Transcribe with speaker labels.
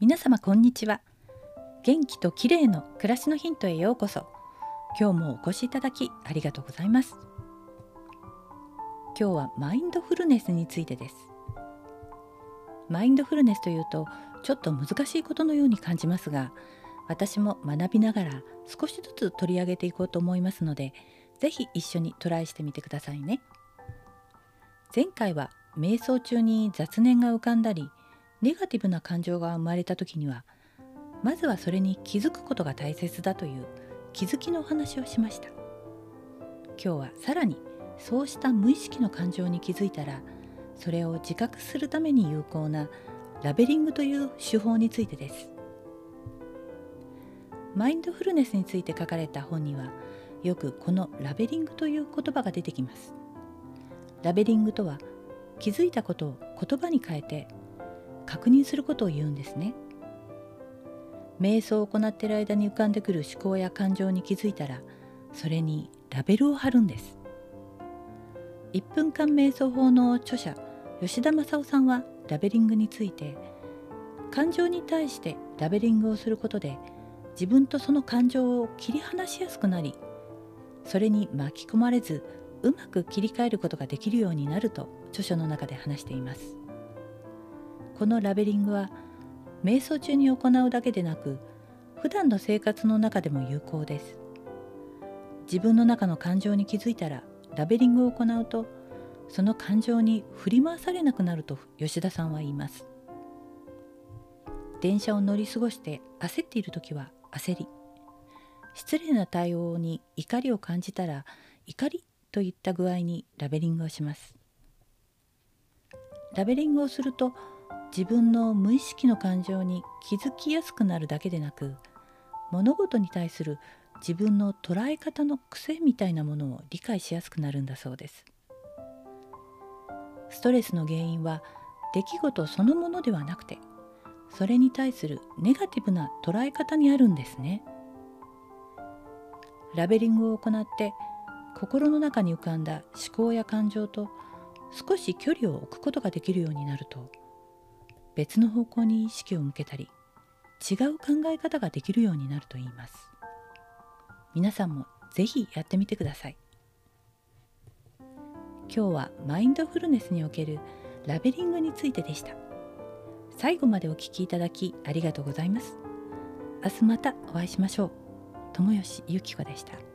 Speaker 1: 皆様こんにちは。元気と綺麗の暮らしのヒントへようこそ。今日もお越しいただきありがとうございます。今日はマインドフルネスについてです。マインドフルネスというとちょっと難しいことのように感じますが私も学びながら少しずつ取り上げていこうと思いますので是非一緒にトライしてみてくださいね。前回は瞑想中に雑念が浮かんだりネガティブな感情が生まれた時にはまずはそれに気づくことが大切だという気づきのお話をしました。今日はさらにそうした無意識の感情に気づいたらそれを自覚するために有効なラベリングという手法についてです。マインドフルネスについて書かれた本にはよくこのラベリングという言葉が出てきます。ラベリングとは気づいたことを言葉に変えて確認することを言うんですね。瞑想を行っている間に浮かんでくる思考や感情に気づいたらそれにラベルを貼るんです。1分間瞑想法の著者吉田正夫さんはラベリングについて感情に対してラベリングをすることで自分とその感情を切り離しやすくなりそれに巻き込まれずうまく切り替えることができるようになると著書の中で話しています。このラベリングは瞑想中に行うだけでなく普段の生活の中でも有効です。自分の中の感情に気づいたらラベリングを行うとその感情に振り回されなくなると吉田さんは言います。電車を乗り過ごして焦っている時は焦り。失礼な対応に怒りを感じたら怒りといった具合にラベリングをします。ラベリングをすると自分の無意識の感情に気づきやすくなるだけでなく物事に対する自分の捉え方の癖みたいなものを理解しやすくなるんだそうです。ストレスの原因は出来事そのものではなくてそれに対するネガティブな捉え方にあるんですね。ラベリングを行って心の中に浮かんだ思考や感情と少し距離を置くことができるようになると別の方向に意識を向けたり違う考え方ができるようになると言います。皆さんもぜひやってみてください。今日はマインドフルネスにおけるラベリングについてでした。最後までお聴きいただきありがとうございます。明日またお会いしましょう。友吉ゆき子でした。